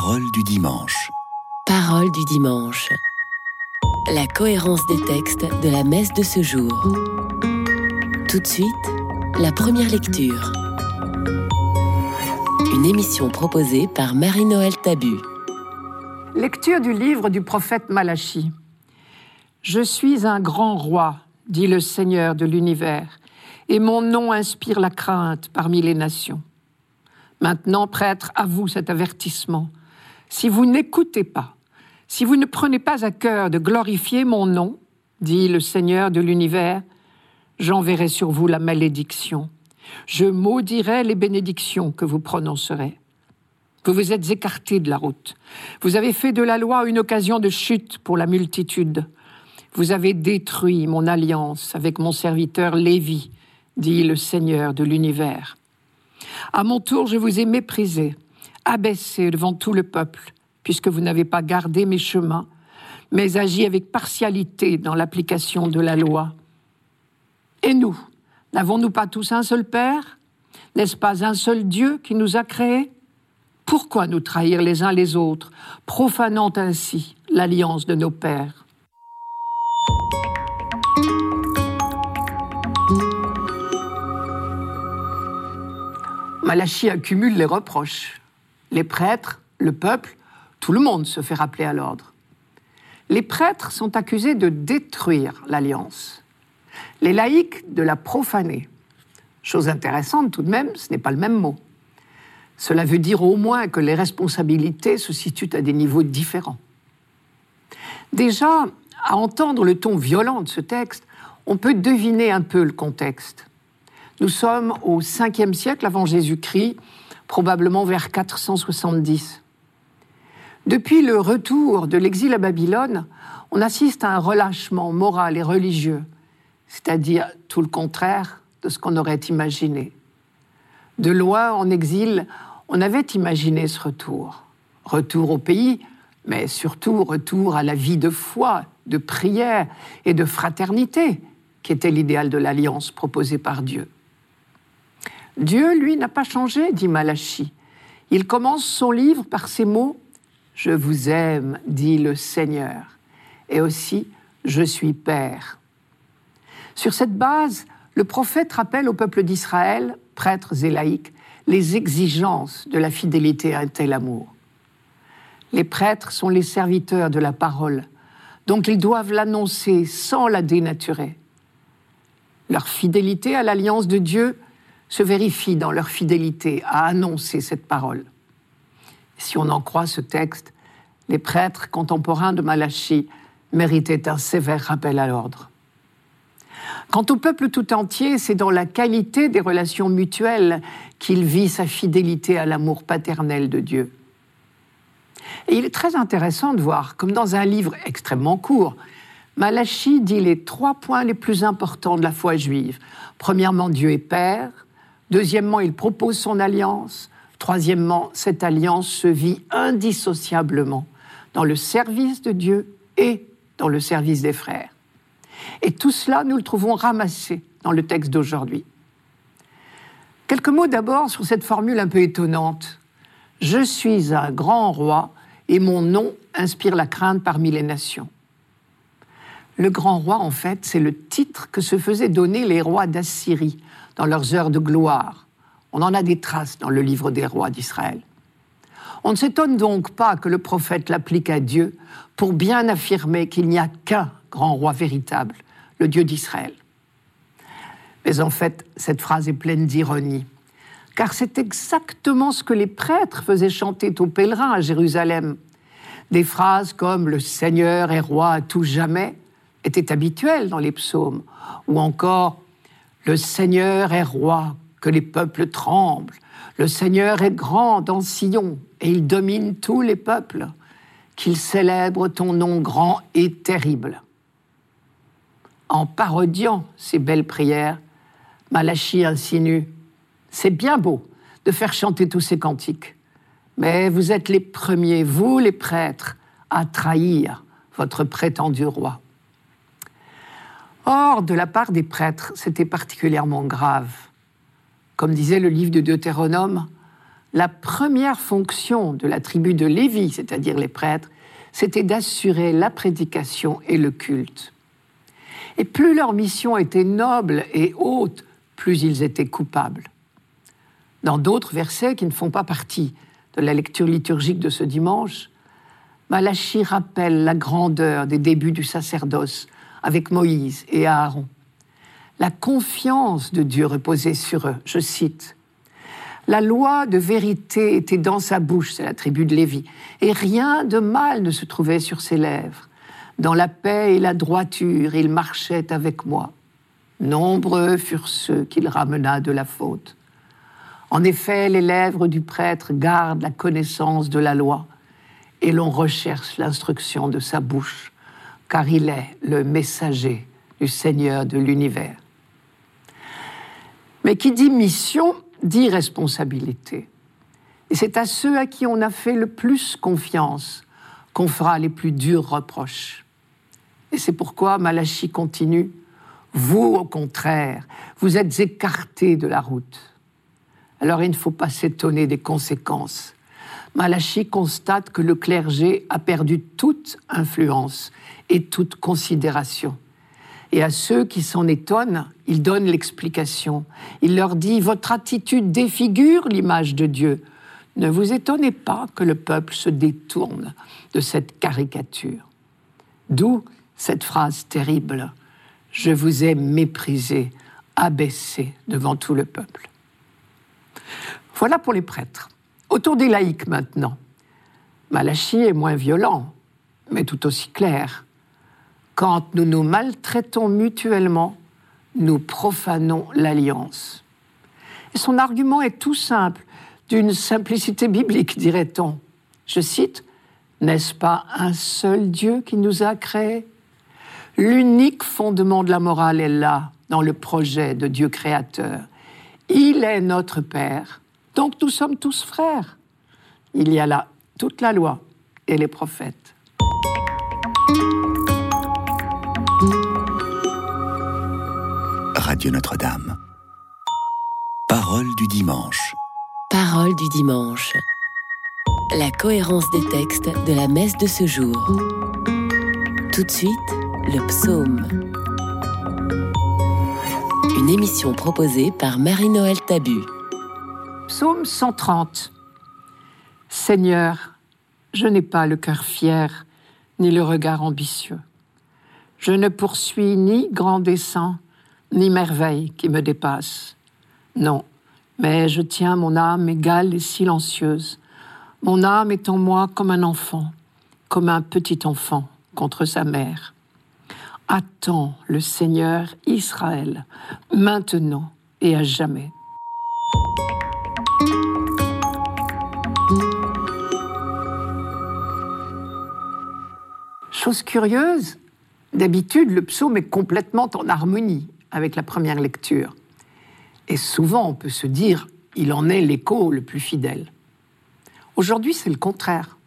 Parole du dimanche. Parole du dimanche. La cohérence des textes de la messe de ce jour. Tout de suite, la première lecture. Une émission proposée par Marie-Noël Tabu. Lecture du livre du prophète Malachi. Je suis un grand roi, dit le Seigneur de l'univers, et mon nom inspire la crainte parmi les nations. Maintenant, prêtre, à vous cet avertissement. Si vous n'écoutez pas, si vous ne prenez pas à cœur de glorifier mon nom, dit le Seigneur de l'univers, j'enverrai sur vous la malédiction. Je maudirai les bénédictions que vous prononcerez. Vous vous êtes écarté de la route. Vous avez fait de la loi une occasion de chute pour la multitude. Vous avez détruit mon alliance avec mon serviteur Lévi, dit le Seigneur de l'univers. À mon tour, je vous ai méprisé, abaissé devant tout le peuple, puisque vous n'avez pas gardé mes chemins, mais agi avec partialité dans l'application de la loi. Et nous, n'avons-nous pas tous un seul Père? N'est-ce pas un seul Dieu qui nous a créés? Pourquoi nous trahir les uns les autres, profanant ainsi l'alliance de nos pères? Malachi accumule les reproches. Les prêtres, le peuple, tout le monde se fait rappeler à l'ordre. Les prêtres sont accusés de détruire l'alliance. Les laïcs de la profaner. Chose intéressante tout de même, ce n'est pas le même mot. Cela veut dire au moins que les responsabilités se situent à des niveaux différents. Déjà, à entendre le ton violent de ce texte, on peut deviner un peu le contexte. Nous sommes au 5e siècle avant Jésus-Christ, probablement vers 470. Depuis le retour de l'exil à Babylone, on assiste à un relâchement moral et religieux, c'est-à-dire tout le contraire de ce qu'on aurait imaginé. De loin, en exil, on avait imaginé ce retour. Retour au pays, mais surtout retour à la vie de foi, de prière et de fraternité, qui était l'idéal de l'alliance proposée par Dieu. Dieu, lui, n'a pas changé, dit Malachi. Il commence son livre par ces mots Je vous aime, dit le Seigneur, et aussi Je suis Père. Sur cette base, le prophète rappelle au peuple d'Israël, prêtres et laïcs, les exigences de la fidélité à un tel amour. Les prêtres sont les serviteurs de la parole, donc ils doivent l'annoncer sans la dénaturer. Leur fidélité à l'alliance de Dieu se vérifie dans leur fidélité à annoncer cette parole. Si on en croit ce texte, les prêtres contemporains de Malachie méritaient un sévère rappel à l'ordre. Quant au peuple tout entier, c'est dans la qualité des relations mutuelles qu'il vit sa fidélité à l'amour paternel de Dieu. Et il est très intéressant de voir, comme dans un livre extrêmement court, Malachie dit les trois points les plus importants de la foi juive. Premièrement, Dieu est Père. Deuxièmement, il propose son alliance. Troisièmement, cette alliance se vit indissociablement dans le service de Dieu et dans le service des frères. Et tout cela, nous le trouvons ramassé dans le texte d'aujourd'hui. Quelques mots d'abord sur cette formule un peu étonnante. Je suis un grand roi et mon nom inspire la crainte parmi les nations. Le grand roi, en fait, c'est le titre que se faisaient donner les rois d'Assyrie dans leurs heures de gloire. On en a des traces dans le livre des rois d'Israël. On ne s'étonne donc pas que le prophète l'applique à Dieu pour bien affirmer qu'il n'y a qu'un grand roi véritable, le Dieu d'Israël. Mais en fait, cette phrase est pleine d'ironie, car c'est exactement ce que les prêtres faisaient chanter aux pèlerins à Jérusalem. Des phrases comme Le Seigneur est roi à tout jamais étaient habituelles dans les psaumes, ou encore le Seigneur est roi, que les peuples tremblent. Le Seigneur est grand dans Sion, et il domine tous les peuples. Qu'il célèbre ton nom grand et terrible. En parodiant ces belles prières, Malachie insinue C'est bien beau de faire chanter tous ces cantiques, mais vous êtes les premiers, vous les prêtres, à trahir votre prétendu roi. Or, de la part des prêtres, c'était particulièrement grave. Comme disait le livre de Deutéronome, la première fonction de la tribu de Lévi, c'est-à-dire les prêtres, c'était d'assurer la prédication et le culte. Et plus leur mission était noble et haute, plus ils étaient coupables. Dans d'autres versets qui ne font pas partie de la lecture liturgique de ce dimanche, Malachie rappelle la grandeur des débuts du sacerdoce avec Moïse et Aaron. La confiance de Dieu reposait sur eux. Je cite La loi de vérité était dans sa bouche, c'est la tribu de Lévi, et rien de mal ne se trouvait sur ses lèvres. Dans la paix et la droiture, il marchait avec moi. Nombreux furent ceux qu'il ramena de la faute. En effet, les lèvres du prêtre gardent la connaissance de la loi et l'on recherche l'instruction de sa bouche, car il est le messager du Seigneur de l'univers. Mais qui dit mission dit responsabilité. Et c'est à ceux à qui on a fait le plus confiance qu'on fera les plus durs reproches. Et c'est pourquoi Malachie continue, vous au contraire, vous êtes écartés de la route. Alors il ne faut pas s'étonner des conséquences Malachie constate que le clergé a perdu toute influence et toute considération. Et à ceux qui s'en étonnent, il donne l'explication. Il leur dit, votre attitude défigure l'image de Dieu. Ne vous étonnez pas que le peuple se détourne de cette caricature. D'où cette phrase terrible, Je vous ai méprisé, abaissé devant tout le peuple. Voilà pour les prêtres. Autour des laïcs maintenant. Malachie est moins violent, mais tout aussi clair. Quand nous nous maltraitons mutuellement, nous profanons l'alliance. Son argument est tout simple, d'une simplicité biblique, dirait-on. Je cite, N'est-ce pas un seul Dieu qui nous a créés? L'unique fondement de la morale est là, dans le projet de Dieu créateur. Il est notre Père donc nous sommes tous frères. Il y a là toute la loi et les prophètes. Radio Notre-Dame. Parole du dimanche. Parole du dimanche. La cohérence des textes de la messe de ce jour. Tout de suite, le psaume. Une émission proposée par Marie-Noël Tabu. Psaume 130. Seigneur, je n'ai pas le cœur fier, ni le regard ambitieux. Je ne poursuis ni grand dessein, ni merveille qui me dépasse. Non, mais je tiens mon âme égale et silencieuse. Mon âme est en moi comme un enfant, comme un petit enfant contre sa mère. Attends le Seigneur Israël, maintenant et à jamais. Chose curieuse, d'habitude, le psaume est complètement en harmonie avec la première lecture. Et souvent, on peut se dire, il en est l'écho le plus fidèle. Aujourd'hui, c'est le contraire.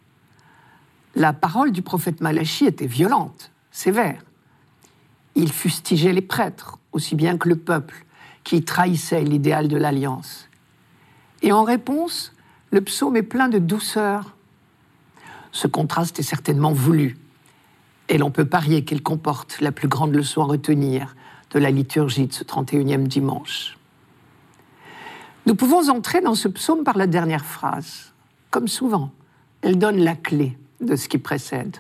La parole du prophète Malachie était violente, sévère. Il fustigeait les prêtres, aussi bien que le peuple, qui trahissait l'idéal de l'alliance. Et en réponse, le psaume est plein de douceur. Ce contraste est certainement voulu et l'on peut parier qu'il comporte la plus grande leçon à retenir de la liturgie de ce 31e dimanche. Nous pouvons entrer dans ce psaume par la dernière phrase. Comme souvent, elle donne la clé de ce qui précède.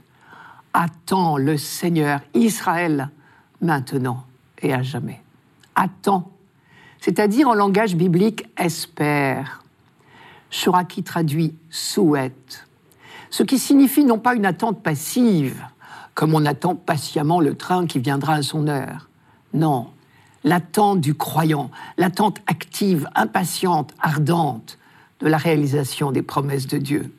Attends le Seigneur Israël maintenant et à jamais. Attends, c'est-à-dire en langage biblique espère. Shuraki traduit souhaite, ce qui signifie non pas une attente passive, comme on attend patiemment le train qui viendra à son heure. Non, l'attente du croyant, l'attente active, impatiente, ardente de la réalisation des promesses de Dieu.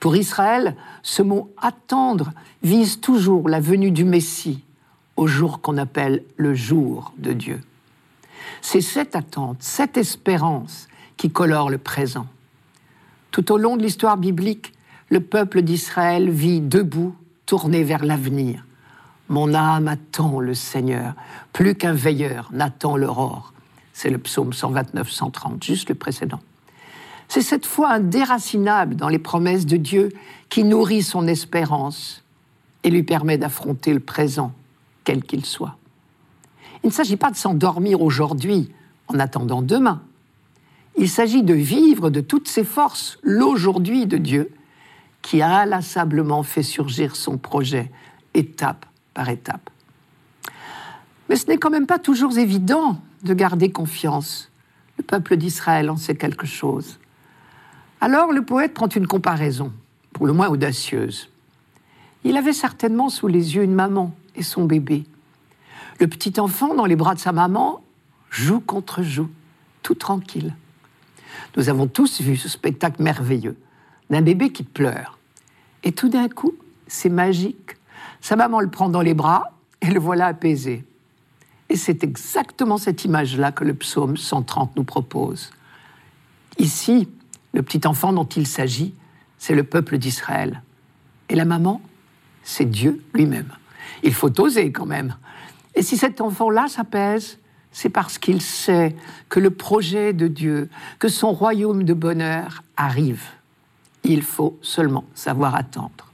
Pour Israël, ce mot attendre vise toujours la venue du Messie au jour qu'on appelle le jour de Dieu. C'est cette attente, cette espérance qui colore le présent. Tout au long de l'histoire biblique, le peuple d'Israël vit debout tourné vers l'avenir. Mon âme attend le Seigneur, plus qu'un veilleur n'attend l'aurore. C'est le psaume 129-130, juste le précédent. C'est cette foi indéracinable dans les promesses de Dieu qui nourrit son espérance et lui permet d'affronter le présent, quel qu'il soit. Il ne s'agit pas de s'endormir aujourd'hui en attendant demain. Il s'agit de vivre de toutes ses forces l'aujourd'hui de Dieu qui a inlassablement fait surgir son projet étape par étape. Mais ce n'est quand même pas toujours évident de garder confiance. Le peuple d'Israël en sait quelque chose. Alors le poète prend une comparaison, pour le moins audacieuse. Il avait certainement sous les yeux une maman et son bébé. Le petit enfant dans les bras de sa maman joue contre joue, tout tranquille. Nous avons tous vu ce spectacle merveilleux d'un bébé qui pleure. Et tout d'un coup, c'est magique. Sa maman le prend dans les bras et le voilà apaisé. Et c'est exactement cette image-là que le psaume 130 nous propose. Ici, le petit enfant dont il s'agit, c'est le peuple d'Israël. Et la maman, c'est Dieu lui-même. Il faut oser quand même. Et si cet enfant-là s'apaise, c'est parce qu'il sait que le projet de Dieu, que son royaume de bonheur arrive. Il faut seulement savoir attendre.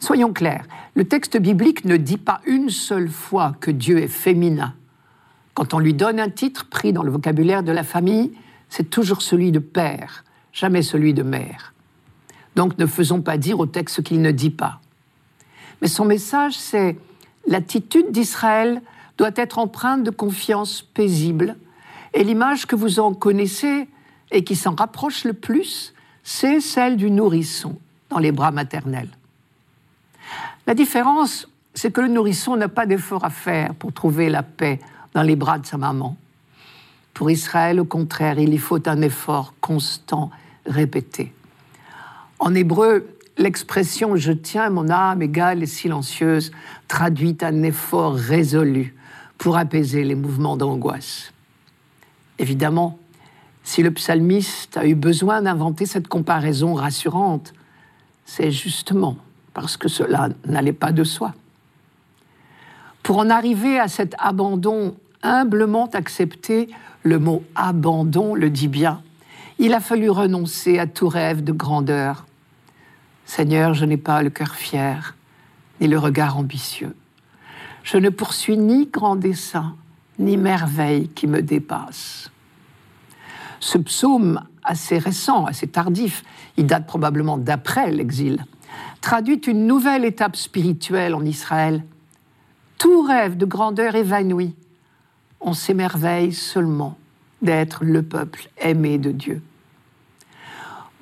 Soyons clairs, le texte biblique ne dit pas une seule fois que Dieu est féminin. Quand on lui donne un titre pris dans le vocabulaire de la famille, c'est toujours celui de père, jamais celui de mère. Donc ne faisons pas dire au texte ce qu'il ne dit pas. Mais son message, c'est l'attitude d'Israël doit être empreinte de confiance paisible, et l'image que vous en connaissez et qui s'en rapproche le plus, c'est celle du nourrisson dans les bras maternels. La différence, c'est que le nourrisson n'a pas d'effort à faire pour trouver la paix dans les bras de sa maman. Pour Israël, au contraire, il y faut un effort constant, répété. En hébreu, l'expression je tiens mon âme égale et silencieuse traduit un effort résolu pour apaiser les mouvements d'angoisse. Évidemment, si le psalmiste a eu besoin d'inventer cette comparaison rassurante, c'est justement parce que cela n'allait pas de soi. Pour en arriver à cet abandon humblement accepté, le mot abandon le dit bien, il a fallu renoncer à tout rêve de grandeur. Seigneur, je n'ai pas le cœur fier, ni le regard ambitieux. Je ne poursuis ni grand dessein, ni merveille qui me dépasse. Ce psaume assez récent, assez tardif, il date probablement d'après l'exil, traduit une nouvelle étape spirituelle en Israël. Tout rêve de grandeur évanoui, on s'émerveille seulement d'être le peuple aimé de Dieu.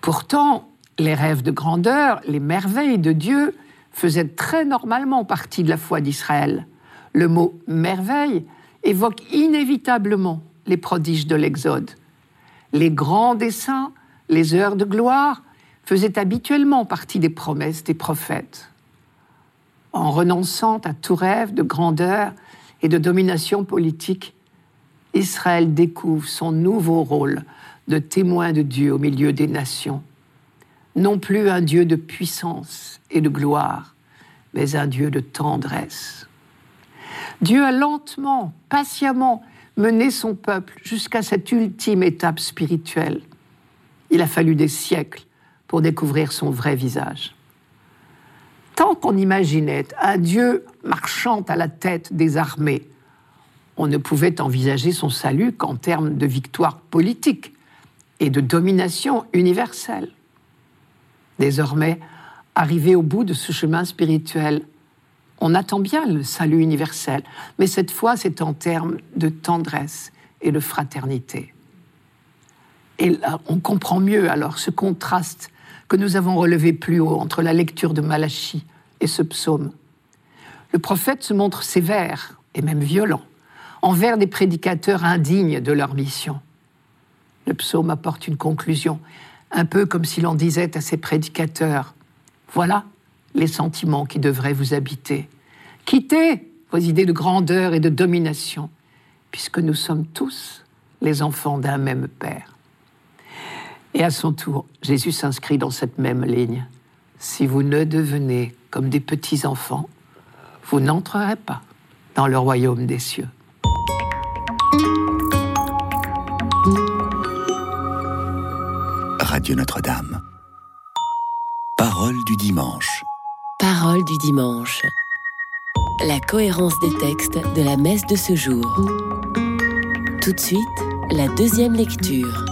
Pourtant, les rêves de grandeur, les merveilles de Dieu faisaient très normalement partie de la foi d'Israël. Le mot merveille évoque inévitablement les prodiges de l'Exode. Les grands desseins, les heures de gloire faisaient habituellement partie des promesses des prophètes. En renonçant à tout rêve de grandeur et de domination politique, Israël découvre son nouveau rôle de témoin de Dieu au milieu des nations. Non plus un Dieu de puissance et de gloire, mais un Dieu de tendresse. Dieu a lentement, patiemment mené son peuple jusqu'à cette ultime étape spirituelle. Il a fallu des siècles pour découvrir son vrai visage. Tant qu'on imaginait un Dieu marchant à la tête des armées, on ne pouvait envisager son salut qu'en termes de victoire politique et de domination universelle. Désormais, arrivé au bout de ce chemin spirituel, on attend bien le salut universel, mais cette fois c'est en termes de tendresse et de fraternité. Et là, on comprend mieux alors ce contraste que nous avons relevé plus haut entre la lecture de Malachie et ce psaume. Le prophète se montre sévère et même violent envers des prédicateurs indignes de leur mission. Le psaume apporte une conclusion, un peu comme s'il en disait à ses prédicateurs, voilà les sentiments qui devraient vous habiter. Quittez vos idées de grandeur et de domination, puisque nous sommes tous les enfants d'un même Père. Et à son tour, Jésus s'inscrit dans cette même ligne. Si vous ne devenez comme des petits-enfants, vous n'entrerez pas dans le royaume des cieux. Radio Notre-Dame. Parole du dimanche. Parole du dimanche. La cohérence des textes de la messe de ce jour. Tout de suite, la deuxième lecture.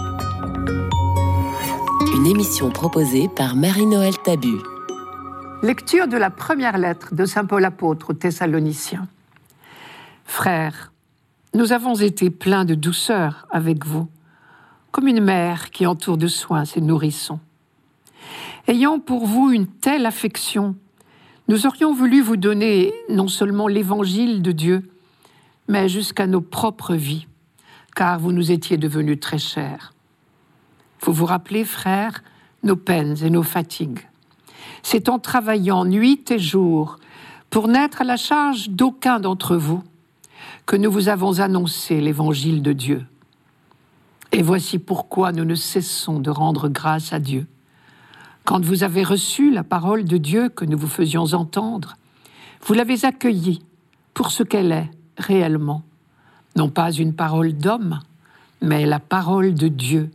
Une émission proposée par Marie-Noël Tabu. Lecture de la première lettre de Saint Paul apôtre aux Thessaloniciens. Frères, nous avons été pleins de douceur avec vous, comme une mère qui entoure de soins ses nourrissons. Ayant pour vous une telle affection, nous aurions voulu vous donner non seulement l'évangile de Dieu, mais jusqu'à nos propres vies, car vous nous étiez devenus très chers. Vous vous rappelez, frères, nos peines et nos fatigues. C'est en travaillant nuit et jour pour n'être à la charge d'aucun d'entre vous que nous vous avons annoncé l'évangile de Dieu. Et voici pourquoi nous ne cessons de rendre grâce à Dieu. Quand vous avez reçu la parole de Dieu que nous vous faisions entendre, vous l'avez accueillie pour ce qu'elle est réellement, non pas une parole d'homme, mais la parole de Dieu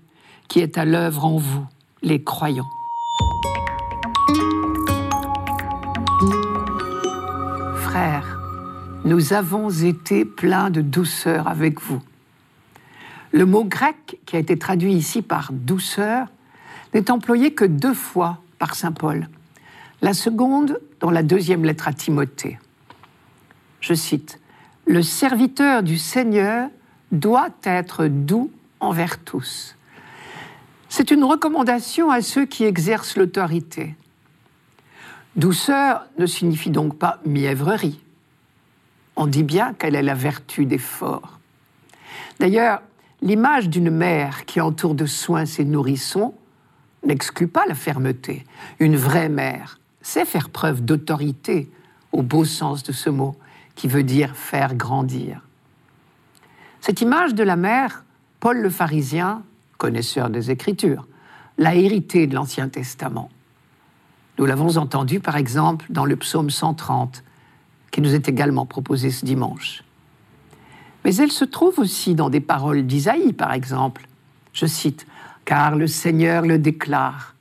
qui est à l'œuvre en vous, les croyants. Frères, nous avons été pleins de douceur avec vous. Le mot grec qui a été traduit ici par douceur n'est employé que deux fois par Saint Paul. La seconde dans la deuxième lettre à Timothée. Je cite, Le serviteur du Seigneur doit être doux envers tous. C'est une recommandation à ceux qui exercent l'autorité. Douceur ne signifie donc pas mièvrerie. On dit bien qu'elle est la vertu des forts. D'ailleurs, l'image d'une mère qui entoure de soins ses nourrissons n'exclut pas la fermeté. Une vraie mère sait faire preuve d'autorité au beau sens de ce mot, qui veut dire faire grandir. Cette image de la mère, Paul le pharisien, connaisseur des Écritures, l'a héritée de l'Ancien Testament. Nous l'avons entendu par exemple dans le psaume 130, qui nous est également proposé ce dimanche. Mais elle se trouve aussi dans des paroles d'Isaïe, par exemple. Je cite, Car le Seigneur le déclare,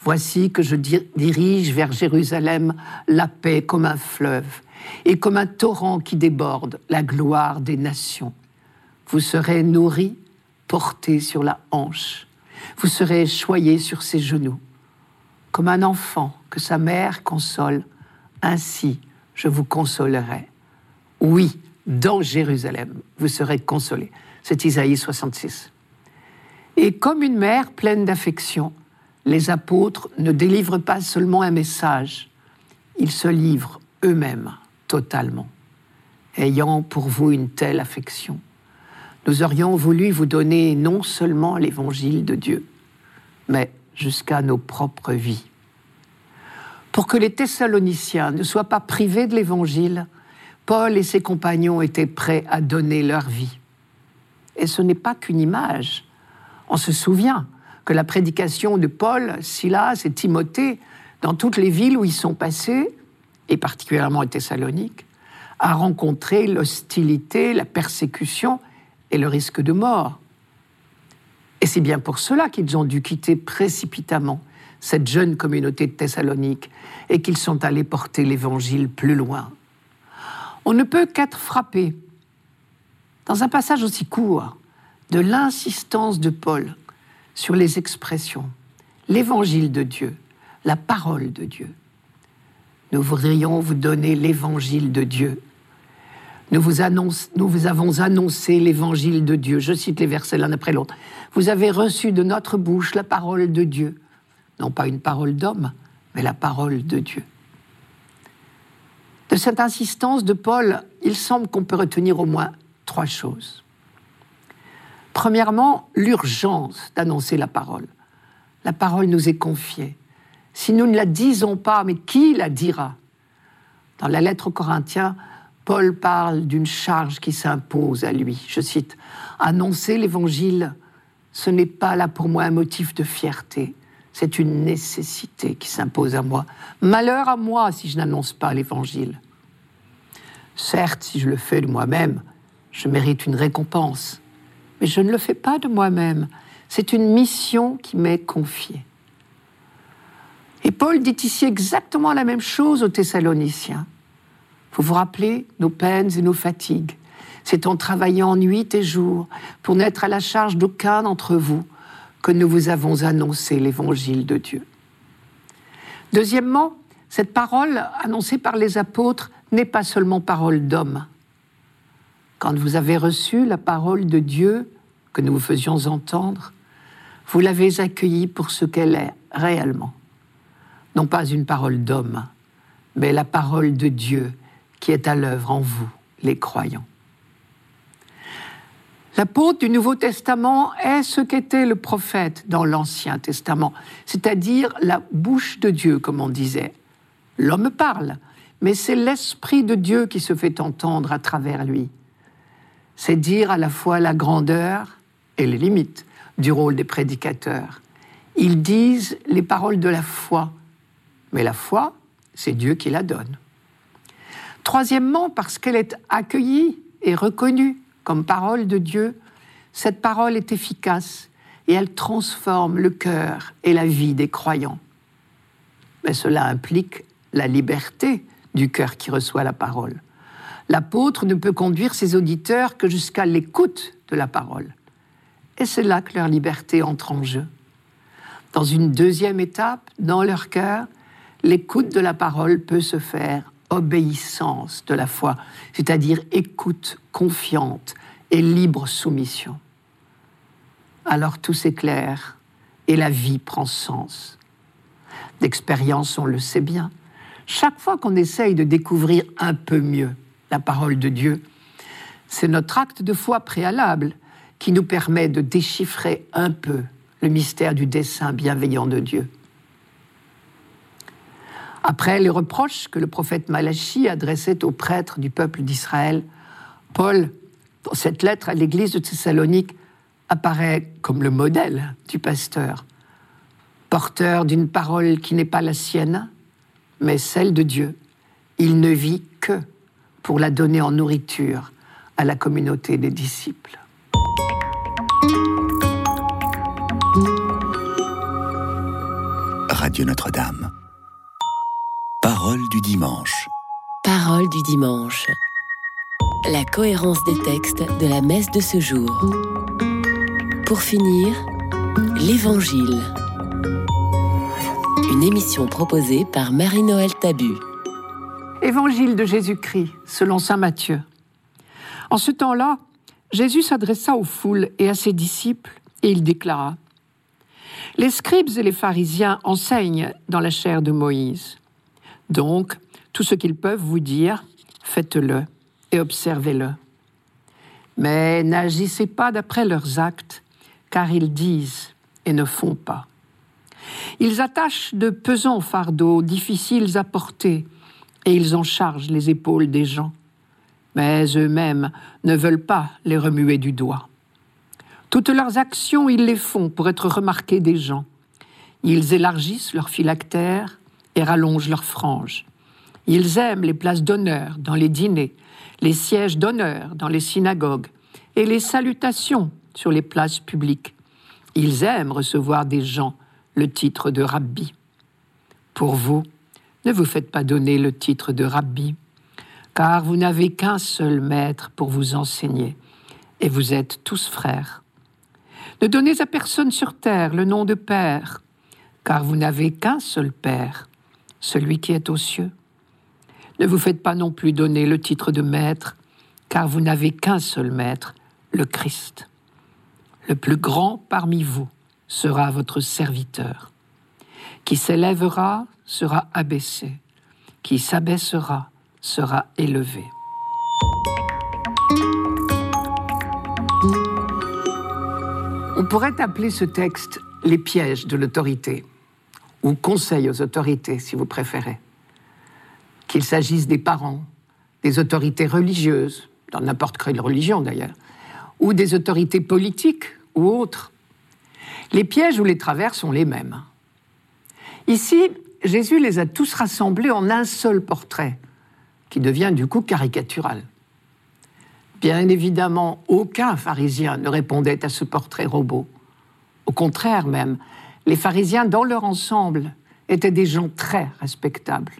Voici que je dirige vers Jérusalem la paix comme un fleuve, et comme un torrent qui déborde la gloire des nations. Vous serez nourris, portés sur la hanche, vous serez choyés sur ses genoux. Comme un enfant que sa mère console, ainsi je vous consolerai. Oui, dans Jérusalem, vous serez consolés. C'est Isaïe 66. Et comme une mère pleine d'affection, les apôtres ne délivrent pas seulement un message, ils se livrent eux-mêmes totalement, ayant pour vous une telle affection. Nous aurions voulu vous donner non seulement l'évangile de Dieu, mais jusqu'à nos propres vies. Pour que les Thessaloniciens ne soient pas privés de l'évangile, Paul et ses compagnons étaient prêts à donner leur vie. Et ce n'est pas qu'une image. On se souvient que la prédication de Paul, Silas et Timothée, dans toutes les villes où ils sont passés, et particulièrement à Thessalonique, a rencontré l'hostilité, la persécution et le risque de mort. Et c'est bien pour cela qu'ils ont dû quitter précipitamment cette jeune communauté de Thessalonique et qu'ils sont allés porter l'Évangile plus loin. On ne peut qu'être frappé, dans un passage aussi court, de l'insistance de Paul sur les expressions, l'Évangile de Dieu, la parole de Dieu. Nous voudrions vous donner l'Évangile de Dieu nous vous, avons annoncé l'évangile de Dieu. Je cite les versets l'un après l'autre. Vous avez reçu de notre bouche la parole de Dieu. Non pas une parole d'homme, mais la parole de Dieu. De cette insistance de Paul, il semble qu'on peut retenir au moins trois choses. Premièrement, l'urgence d'annoncer la parole. La parole nous est confiée. Si nous ne la disons pas, mais qui la dira? Dans la lettre aux Corinthiens, Paul parle d'une charge qui s'impose à lui. Je cite, Annoncer l'Évangile, ce n'est pas là pour moi un motif de fierté, c'est une nécessité qui s'impose à moi. Malheur à moi si je n'annonce pas l'Évangile. Certes, si je le fais de moi-même, je mérite une récompense, mais je ne le fais pas de moi-même. C'est une mission qui m'est confiée. Et Paul dit ici exactement la même chose aux Thessaloniciens. Vous vous rappelez nos peines et nos fatigues. C'est en travaillant nuit et jour pour n'être à la charge d'aucun d'entre vous que nous vous avons annoncé l'évangile de Dieu. Deuxièmement, cette parole annoncée par les apôtres n'est pas seulement parole d'homme. Quand vous avez reçu la parole de Dieu que nous vous faisions entendre, vous l'avez accueillie pour ce qu'elle est réellement. Non pas une parole d'homme, mais la parole de Dieu qui est à l'œuvre en vous, les croyants. L'apôtre du Nouveau Testament est ce qu'était le prophète dans l'Ancien Testament, c'est-à-dire la bouche de Dieu, comme on disait. L'homme parle, mais c'est l'Esprit de Dieu qui se fait entendre à travers lui. C'est dire à la fois la grandeur et les limites du rôle des prédicateurs. Ils disent les paroles de la foi, mais la foi, c'est Dieu qui la donne. Troisièmement, parce qu'elle est accueillie et reconnue comme parole de Dieu, cette parole est efficace et elle transforme le cœur et la vie des croyants. Mais cela implique la liberté du cœur qui reçoit la parole. L'apôtre ne peut conduire ses auditeurs que jusqu'à l'écoute de la parole. Et c'est là que leur liberté entre en jeu. Dans une deuxième étape, dans leur cœur, l'écoute de la parole peut se faire obéissance de la foi, c'est-à-dire écoute confiante et libre soumission. Alors tout s'éclaire et la vie prend sens. D'expérience, on le sait bien. Chaque fois qu'on essaye de découvrir un peu mieux la parole de Dieu, c'est notre acte de foi préalable qui nous permet de déchiffrer un peu le mystère du dessein bienveillant de Dieu. Après les reproches que le prophète Malachie adressait aux prêtres du peuple d'Israël, Paul, dans cette lettre à l'église de Thessalonique, apparaît comme le modèle du pasteur, porteur d'une parole qui n'est pas la sienne, mais celle de Dieu. Il ne vit que pour la donner en nourriture à la communauté des disciples. Radio Notre-Dame. Parole du dimanche. Parole du dimanche. La cohérence des textes de la messe de ce jour. Pour finir, l'Évangile. Une émission proposée par Marie-Noël Tabu. Évangile de Jésus-Christ, selon Saint Matthieu. En ce temps-là, Jésus s'adressa aux foules et à ses disciples, et il déclara Les scribes et les pharisiens enseignent dans la chair de Moïse. Donc, tout ce qu'ils peuvent vous dire, faites-le et observez-le. Mais n'agissez pas d'après leurs actes, car ils disent et ne font pas. Ils attachent de pesants fardeaux difficiles à porter, et ils en chargent les épaules des gens. Mais eux-mêmes ne veulent pas les remuer du doigt. Toutes leurs actions, ils les font pour être remarqués des gens. Ils élargissent leurs phylactères rallongent leurs franges. Ils aiment les places d'honneur dans les dîners, les sièges d'honneur dans les synagogues et les salutations sur les places publiques. Ils aiment recevoir des gens le titre de rabbi. Pour vous, ne vous faites pas donner le titre de rabbi, car vous n'avez qu'un seul maître pour vous enseigner, et vous êtes tous frères. Ne donnez à personne sur terre le nom de Père, car vous n'avez qu'un seul Père, celui qui est aux cieux. Ne vous faites pas non plus donner le titre de Maître, car vous n'avez qu'un seul Maître, le Christ. Le plus grand parmi vous sera votre serviteur. Qui s'élèvera sera abaissé, qui s'abaissera sera élevé. On pourrait appeler ce texte les pièges de l'autorité, ou conseil aux autorités si vous préférez. Qu'il s'agisse des parents, des autorités religieuses, dans n'importe quelle religion d'ailleurs, ou des autorités politiques ou autres. Les pièges ou les travers sont les mêmes. Ici, Jésus les a tous rassemblés en un seul portrait, qui devient du coup caricatural. Bien évidemment, aucun pharisien ne répondait à ce portrait robot. Au contraire même, les pharisiens, dans leur ensemble, étaient des gens très respectables,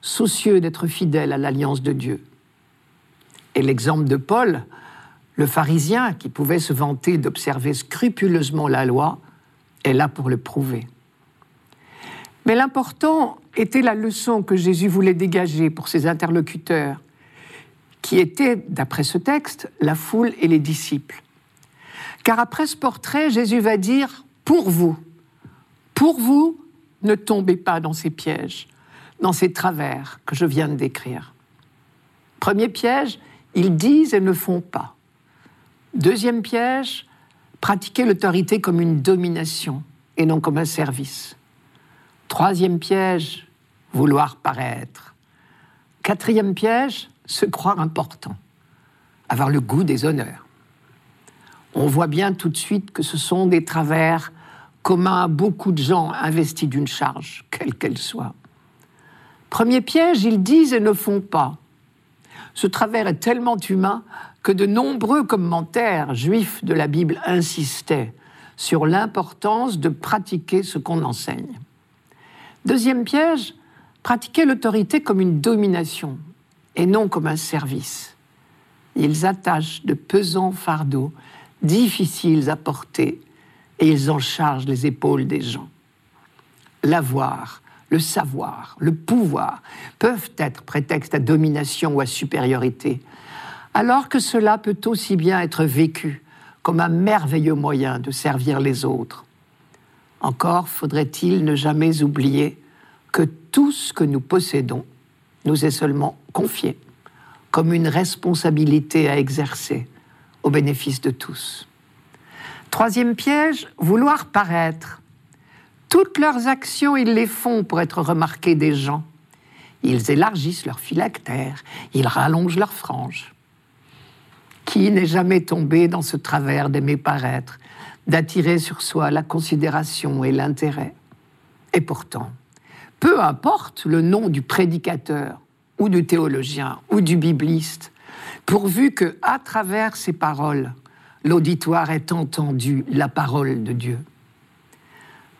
soucieux d'être fidèles à l'alliance de Dieu. Et l'exemple de Paul, le pharisien qui pouvait se vanter d'observer scrupuleusement la loi, est là pour le prouver. Mais l'important était la leçon que Jésus voulait dégager pour ses interlocuteurs, qui étaient, d'après ce texte, la foule et les disciples. Car après ce portrait, Jésus va dire, pour vous, pour vous, ne tombez pas dans ces pièges, dans ces travers que je viens de décrire. Premier piège, ils disent et ne font pas. Deuxième piège, pratiquer l'autorité comme une domination et non comme un service. Troisième piège, vouloir paraître. Quatrième piège, se croire important, avoir le goût des honneurs. On voit bien tout de suite que ce sont des travers communs à beaucoup de gens investis d'une charge, quelle qu'elle soit. Premier piège, ils disent et ne font pas. Ce travers est tellement humain que de nombreux commentaires juifs de la Bible insistaient sur l'importance de pratiquer ce qu'on enseigne. Deuxième piège, pratiquer l'autorité comme une domination et non comme un service. Ils attachent de pesants fardeaux difficiles à porter et ils en chargent les épaules des gens. L'avoir, le savoir, le pouvoir peuvent être prétexte à domination ou à supériorité, alors que cela peut aussi bien être vécu comme un merveilleux moyen de servir les autres. Encore faudrait-il ne jamais oublier que tout ce que nous possédons nous est seulement confié comme une responsabilité à exercer au bénéfice de tous. Troisième piège, vouloir paraître. Toutes leurs actions, ils les font pour être remarqués des gens. Ils élargissent leurs phylactères, ils rallongent leurs franges. Qui n'est jamais tombé dans ce travers d'aimer paraître, d'attirer sur soi la considération et l'intérêt? Et pourtant, peu importe le nom du prédicateur ou du théologien ou du bibliste, pourvu que, à travers ces paroles, l'auditoire ait entendu la parole de Dieu.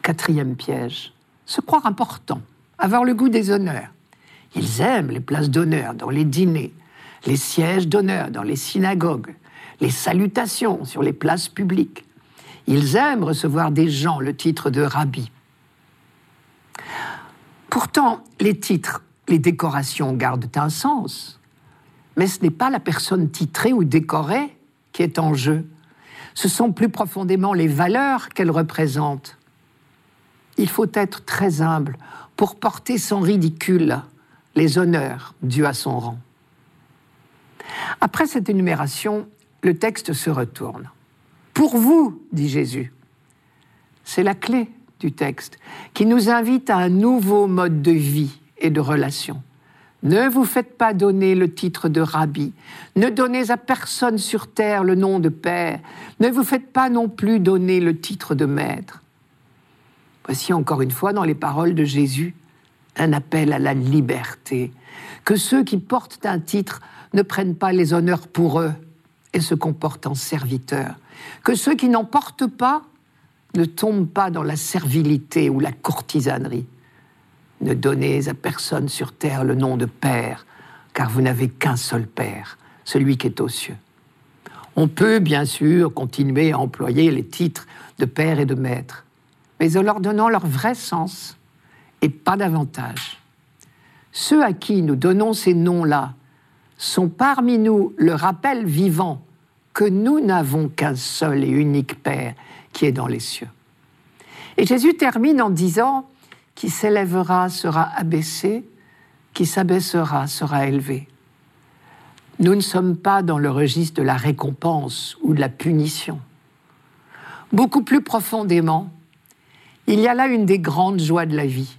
Quatrième piège, se croire important, avoir le goût des honneurs. Ils aiment les places d'honneur dans les dîners, les sièges d'honneur dans les synagogues, les salutations sur les places publiques. Ils aiment recevoir des gens le titre de rabbi. Pourtant, les titres, les décorations gardent un sens, mais ce n'est pas la personne titrée ou décorée qui est en jeu. Ce sont plus profondément les valeurs qu'elle représente. Il faut être très humble pour porter sans ridicule les honneurs dus à son rang. Après cette énumération, le texte se retourne. Pour vous, dit Jésus. C'est la clé du texte qui nous invite à un nouveau mode de vie et de relation. Ne vous faites pas donner le titre de rabbi. Ne donnez à personne sur terre le nom de père. Ne vous faites pas non plus donner le titre de maître. Voici encore une fois dans les paroles de Jésus un appel à la liberté. Que ceux qui portent un titre ne prennent pas les honneurs pour eux et se comportent en serviteurs. Que ceux qui n'en portent pas ne tombent pas dans la servilité ou la courtisanerie. Ne donnez à personne sur terre le nom de Père, car vous n'avez qu'un seul Père, celui qui est aux cieux. On peut bien sûr continuer à employer les titres de Père et de Maître, mais en leur donnant leur vrai sens et pas davantage. Ceux à qui nous donnons ces noms-là sont parmi nous le rappel vivant que nous n'avons qu'un seul et unique Père qui est dans les cieux. Et Jésus termine en disant, qui s'élèvera sera abaissé, qui s'abaissera sera élevé. Nous ne sommes pas dans le registre de la récompense ou de la punition. Beaucoup plus profondément, il y a là une des grandes joies de la vie,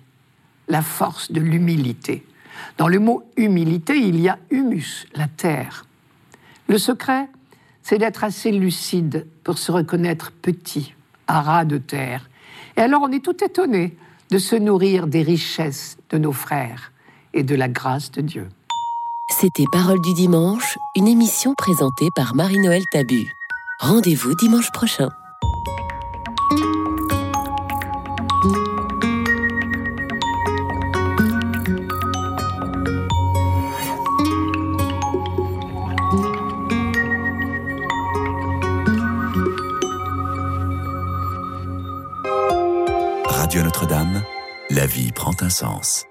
la force de l'humilité. Dans le mot humilité, il y a humus, la terre. Le secret, c'est d'être assez lucide pour se reconnaître petit, à ras de terre. Et alors on est tout étonné de se nourrir des richesses de nos frères et de la grâce de Dieu. C'était Parole du dimanche, une émission présentée par Marie-Noël Tabu. Rendez-vous dimanche prochain. Prend un sens.